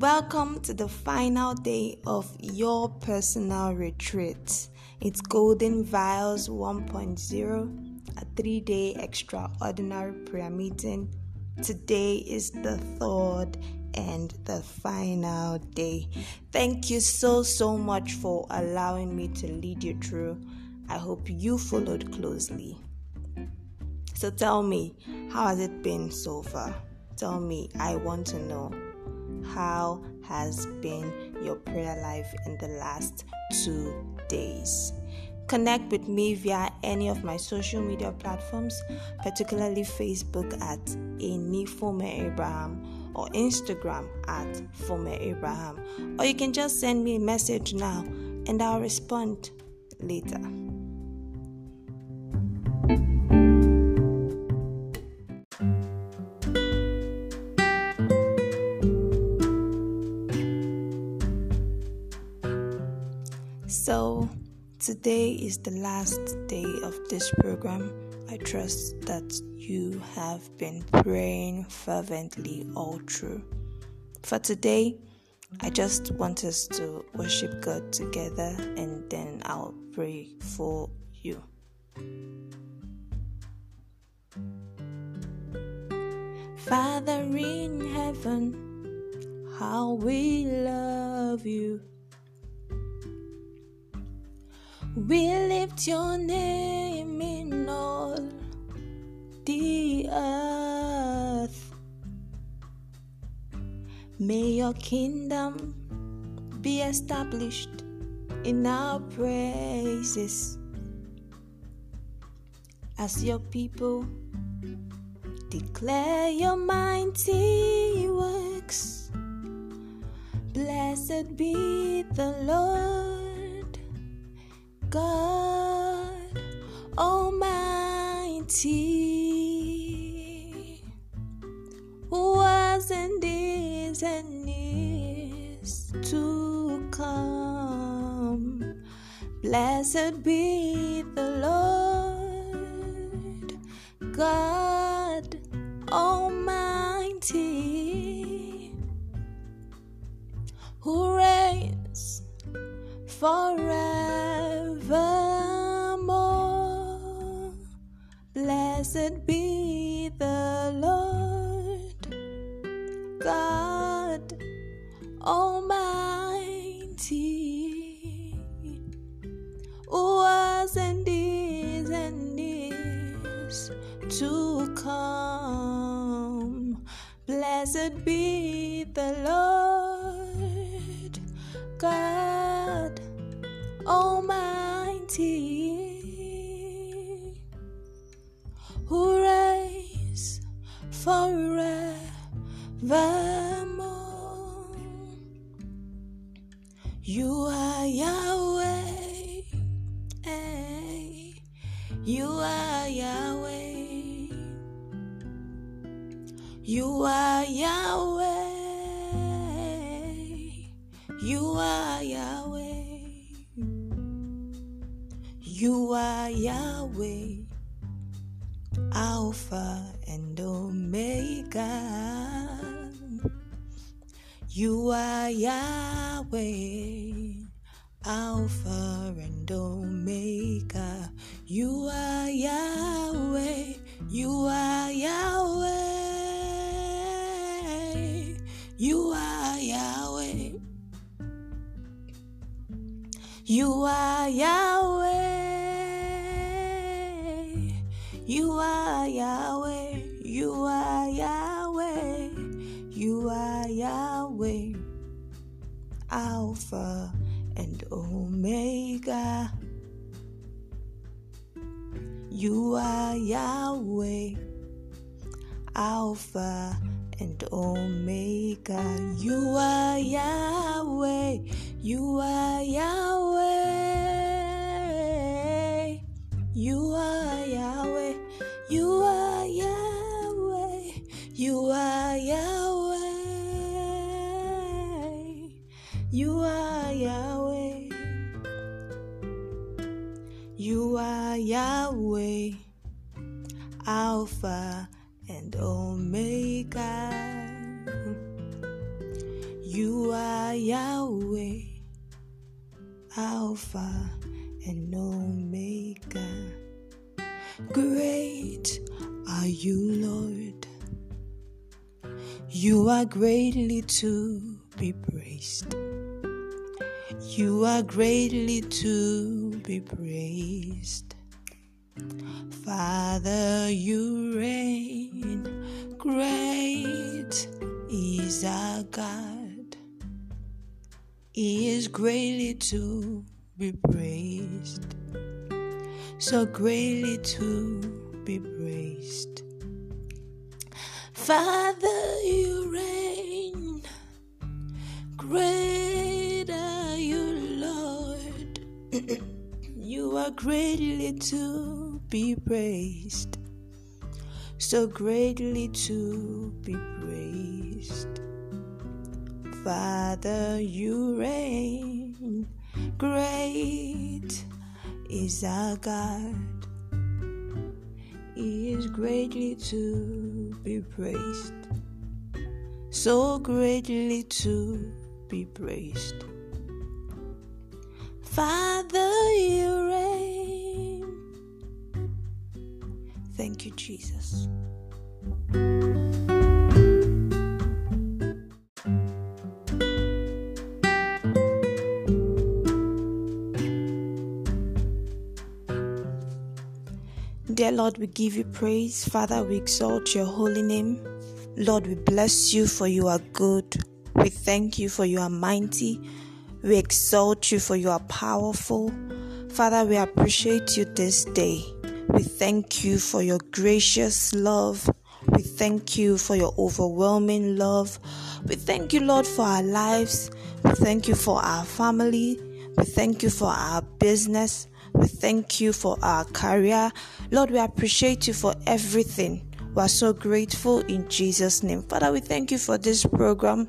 Welcome to the final day of your personal retreat. It's Golden Vials 1.0, a three day extraordinary prayer meeting. Today is the third and the final day. Thank you so, so much for allowing me to lead you through. I hope you followed closely. So tell me, how has it been so far? Tell me, I want to know. How has been your prayer life in the last two days? Connect with me via any of my social media platforms, particularly Facebook at Enifome Abraham or Instagram at Fome Abraham. Or you can just send me a message now and I'll respond later. Today is the last day of this program. I trust that you have been praying fervently all through. For today, I just want us to worship God together and then I'll pray for you. Father in heaven, how we love you. We lift your name in all the earth. May your kingdom be established in our praises as your people declare your mighty works. Blessed be the Lord. God Almighty, who was and is and is to come. Blessed be the Lord God Almighty, who reigns forevermore. Blessed be the Lord God Almighty, who was and is and is to come. Blessed be the Lord forevermore. Alpha and Omega. You are Yahweh, Alpha and Omega. You are Yahweh, you are Yahweh, you are Yahweh. You are Yahweh. You are Yahweh. You are Yahweh. You are Yahweh. Alpha and Omega. You are Yahweh. Alpha and Omega. You are Yahweh. You are Yahweh. Yahweh, Alpha and Omega. Great are you, Lord. You are greatly to be praised. You are greatly to be praised. Father, you reign. Great is our God. He is greatly to be praised. So greatly to be praised. Father, you reign. Great are you, Lord. you are greatly to be praised. So greatly to be praised. Father, you reign. Great is our God. He is greatly to be praised, so greatly to be praised. Father, you reign. Thank you, Jesus. Dear Lord, we give you praise. Father, we exalt your holy name. Lord, we bless you for you are good. We thank you for you are mighty. We exalt you for you are powerful. Father, we appreciate you this day. We thank you for your gracious love. We thank you for your overwhelming love. We thank you, Lord, for our lives. We thank you for our family. We thank you for our business. We thank you for our career. Lord, we appreciate you for everything. We are so grateful in Jesus' name. Father, we thank you for this program.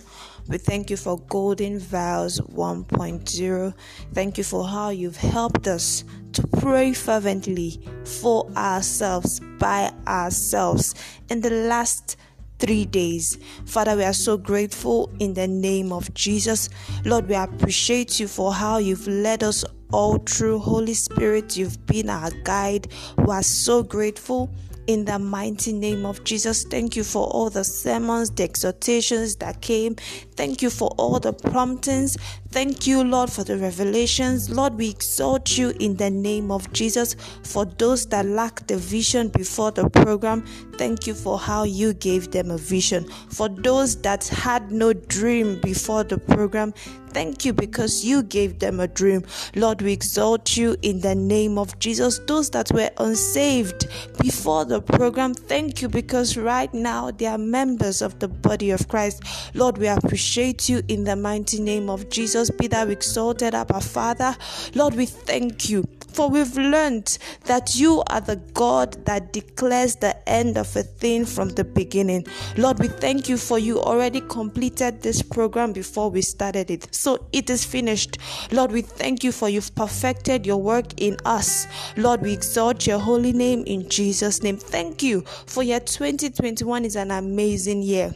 We thank you for Golden Vials 1.0. Thank you for how you've helped us to pray fervently for ourselves, by ourselves in the last three days. Father, we are so grateful in the name of Jesus. Lord, we appreciate you for how you've led us all through. Holy Spirit, you've been our guide. We are so grateful in the mighty name of Jesus. Thank you for all the sermons, the exhortations that came. Thank you for all the promptings. Thank you, Lord, for the revelations. Lord, we exalt you in the name of Jesus. For those that lack the vision before the program, thank you for how you gave them a vision. For those that had no dream before the program, Thank you because you gave them a dream. Lord, we exalt you in the name of Jesus. Those that were unsaved before the program, thank you because right now they are members of the body of Christ. Lord, we appreciate you in the mighty name of Jesus. Be thou exalted, our Father. Lord, we thank you for we've learned that you are the God that declares the end of a thing from the beginning. Lord, we thank you for you already completed this program before we started it. So it is finished. Lord, we thank you for you've perfected your work in us. Lord, we exalt your holy name in Jesus' name. Thank you for your 2021 is an amazing year.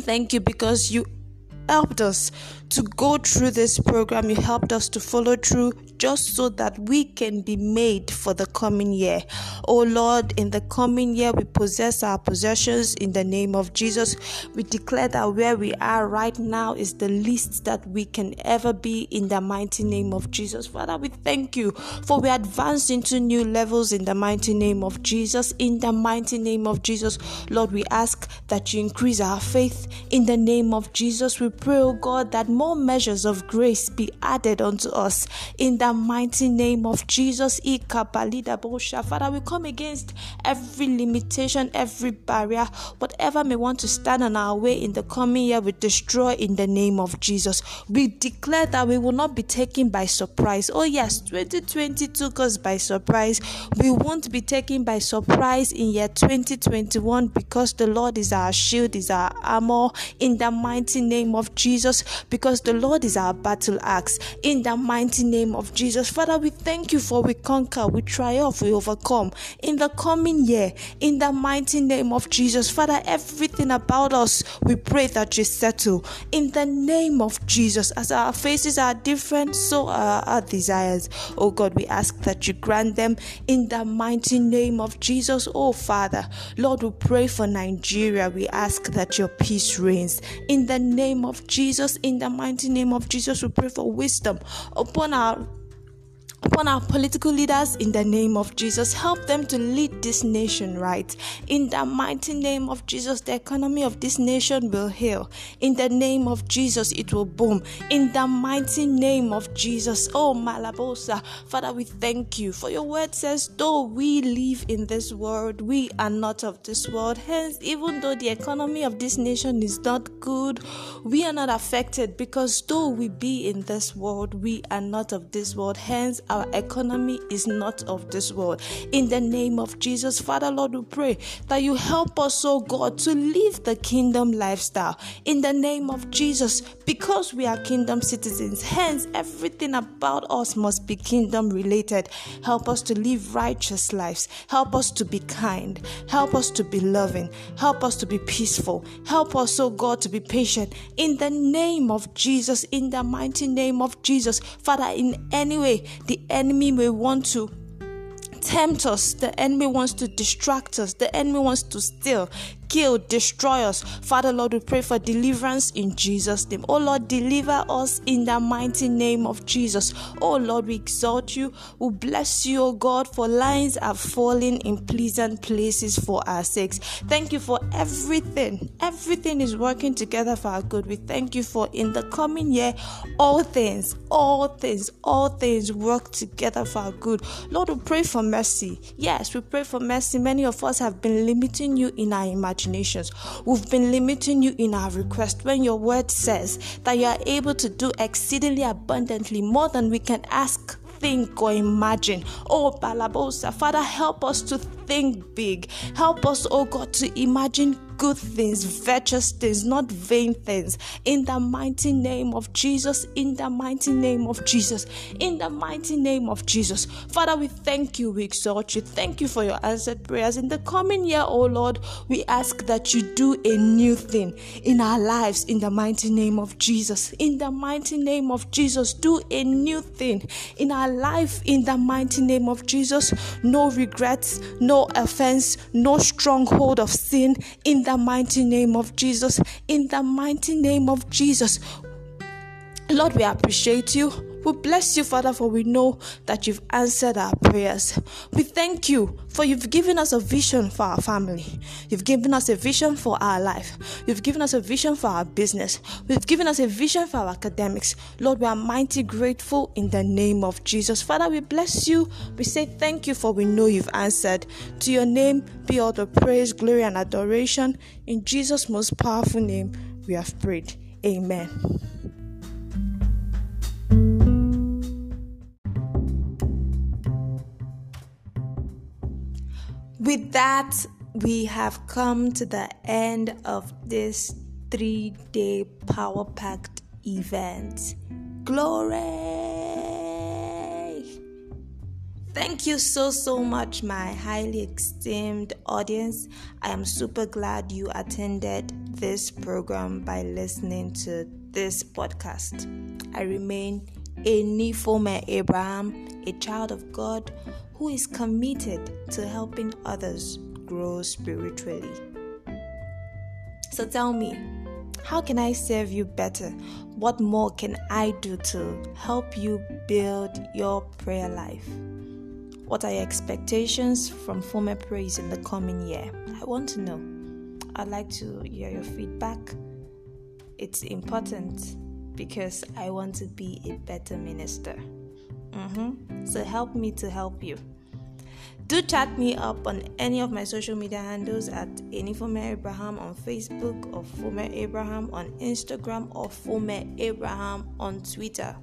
Thank you because you helped us to go through this program. You helped us to follow through just so that we can be made for the coming year. Oh Lord, in the coming year, we possess our possessions in the name of Jesus. We declare that where we are right now is the least that we can ever be in the mighty name of Jesus. Father, we thank you for we advance into new levels in the mighty name of Jesus. In the mighty name of Jesus, Lord, we ask that you increase our faith in the name of Jesus. We pray, oh God, that more measures of grace be added unto us in the mighty name of Jesus. Father, we come against every limitation, every barrier, whatever may want to stand on our way in the coming year, we destroy in the name of Jesus. We declare that we will not be taken by surprise. Oh, yes, 2020 took us by surprise. We won't be taken by surprise in year 2021 because the Lord is our shield, is our armor in the mighty name of Jesus. Because because the Lord is our battle axe. In the mighty name of Jesus, Father, we thank you for we conquer, we triumph, we overcome. In the coming year, in the mighty name of Jesus, Father, everything about us, we pray that you settle. In the name of Jesus, as our faces are different, so are our desires. Oh God, we ask that you grant them in the mighty name of Jesus. Oh Father, Lord, we pray for Nigeria. We ask that your peace reigns. In the name of Jesus, in the mighty name of Jesus, we pray for wisdom upon our upon our political leaders in the name of Jesus. Help them to lead this nation right. In the mighty name of Jesus, the economy of this nation will heal. In the name of Jesus, it will boom. In the mighty name of Jesus. Oh, Malabosa. Father, we thank you for your word says, though we live in this world, we are not of this world. Hence, even though the economy of this nation is not good, we are not affected because though we be in this world, we are not of this world. Hence, our economy is not of this world. In the name of Jesus, Father Lord, we pray that you help us, oh God, to live the kingdom lifestyle. In the name of Jesus, because we are kingdom citizens, hence everything about us must be kingdom related. Help us to live righteous lives. Help us to be kind. Help us to be loving. Help us to be peaceful. Help us, oh God, to be patient. In the name of Jesus, in the mighty name of Jesus, Father, in any way the enemy may want to tempt us. The enemy wants to distract us. The enemy wants to steal, kill, destroy us. Father, Lord, we pray for deliverance in Jesus' name. Oh, Lord, deliver us in the mighty name of Jesus. Oh, Lord, we exalt you. We bless you, oh God, for lines are falling in pleasant places for our sakes. Thank you for everything. Everything is working together for our good. We thank you for in the coming year, all things, all things, all things work together for our good. Lord, we pray for mercy. Yes, we pray for mercy. Many of us have been limiting you in our imagination imaginations. We've been limiting you in our request when your word says that you are able to do exceedingly abundantly more than we can ask think or imagine. Oh, Balabosa, Father, help us to think big. Help us, oh God, to imagine good things, virtuous things, not vain things. In the mighty name of Jesus, in the mighty name of Jesus, in the mighty name of Jesus. Father, we thank you, we exalt you. Thank you for your answered prayers. In the coming year, oh Lord, we ask that you do a new thing in our lives in the mighty name of Jesus. In the mighty name of Jesus, do a new thing in our life in the mighty name of Jesus. No regrets, no offense, no stronghold of sin in the mighty name of Jesus. In the mighty name of Jesus. Lord, we appreciate you. We bless you, Father, for we know that you've answered our prayers. We thank you for you've given us a vision for our family. You've given us a vision for our life. You've given us a vision for our business. You've given us a vision for our academics. Lord, we are mighty grateful in the name of Jesus. Father, we bless you. We say thank you for we know you've answered. To your name be all the praise, glory, and adoration. In Jesus' most powerful name, we have prayed. Amen. With that, we have come to the end of this three day power packed event. Glory! Thank you so, so much, my highly esteemed audience. I am super glad you attended this program by listening to this podcast. I remain Enifome Abraham, a child of God who is committed to helping others grow spiritually. So tell me, how can I serve you better? What more can I do to help you build your prayer life? What are your expectations from Former Praise in the coming year? I want to know. I'd like to hear your feedback. It's important because I want to be a better minister. Mm-hmm. So help me to help you. Do chat me up on any of my social media handles at Enifome Abraham on Facebook or Fome Abraham on Instagram or Fome Abraham on Twitter.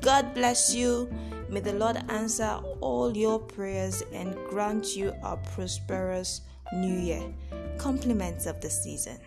God bless you. May the Lord answer all your prayers and grant you a prosperous new year. Compliments of the season.